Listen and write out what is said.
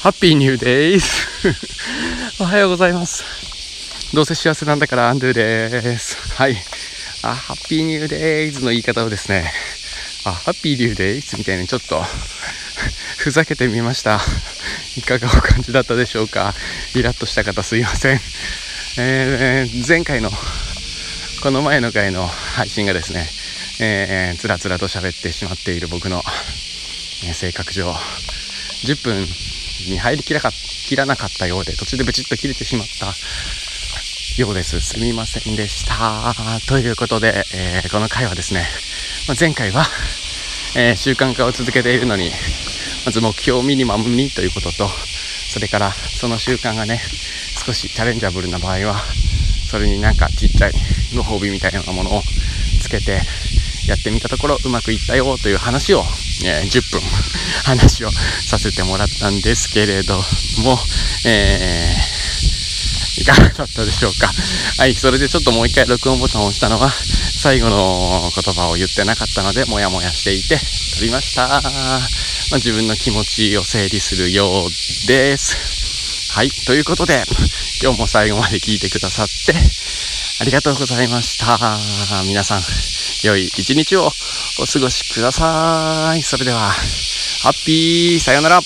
ハッピーニューデイズおはようございます。どうせ幸せなんだからアンドゥです。はい。あハッピーニューデイズの言い方をですね。あハッピーニューデイズみたいにちょっと ふざけてみました。いかがお感じだったでしょうか？イラッとした方すいません。えー、前回のこの前の回の配信がですね、えー、つらつらと喋ってしまっている僕の、えー、性格上。10分に入りきらか切らなかったようで途中でブチッと切れてしまったようです。すみませんでした。ということで、えー、この回はですね、まあ、前回は、えー、習慣化を続けているのにまず目標ミニマムにということとそれからその習慣がね少しチャレンジャブルな場合はそれになんかちっちゃいご褒美みたいなものをつけてやってみたところうまくいったよという話を、えー、10分 話をさせてもらったんですけれども、えー、いかがだったでしょうか？はい、それでちょっともう一回録音ボタンを押したのは最後の言葉を言ってなかったのでモヤモヤしていて撮りました。まあ、自分の気持ちを整理するようです。はい、ということで今日も最後まで聞いてくださってありがとうございました。皆さん、良い一日をお過ごしください。それでは、ハッピーさよなら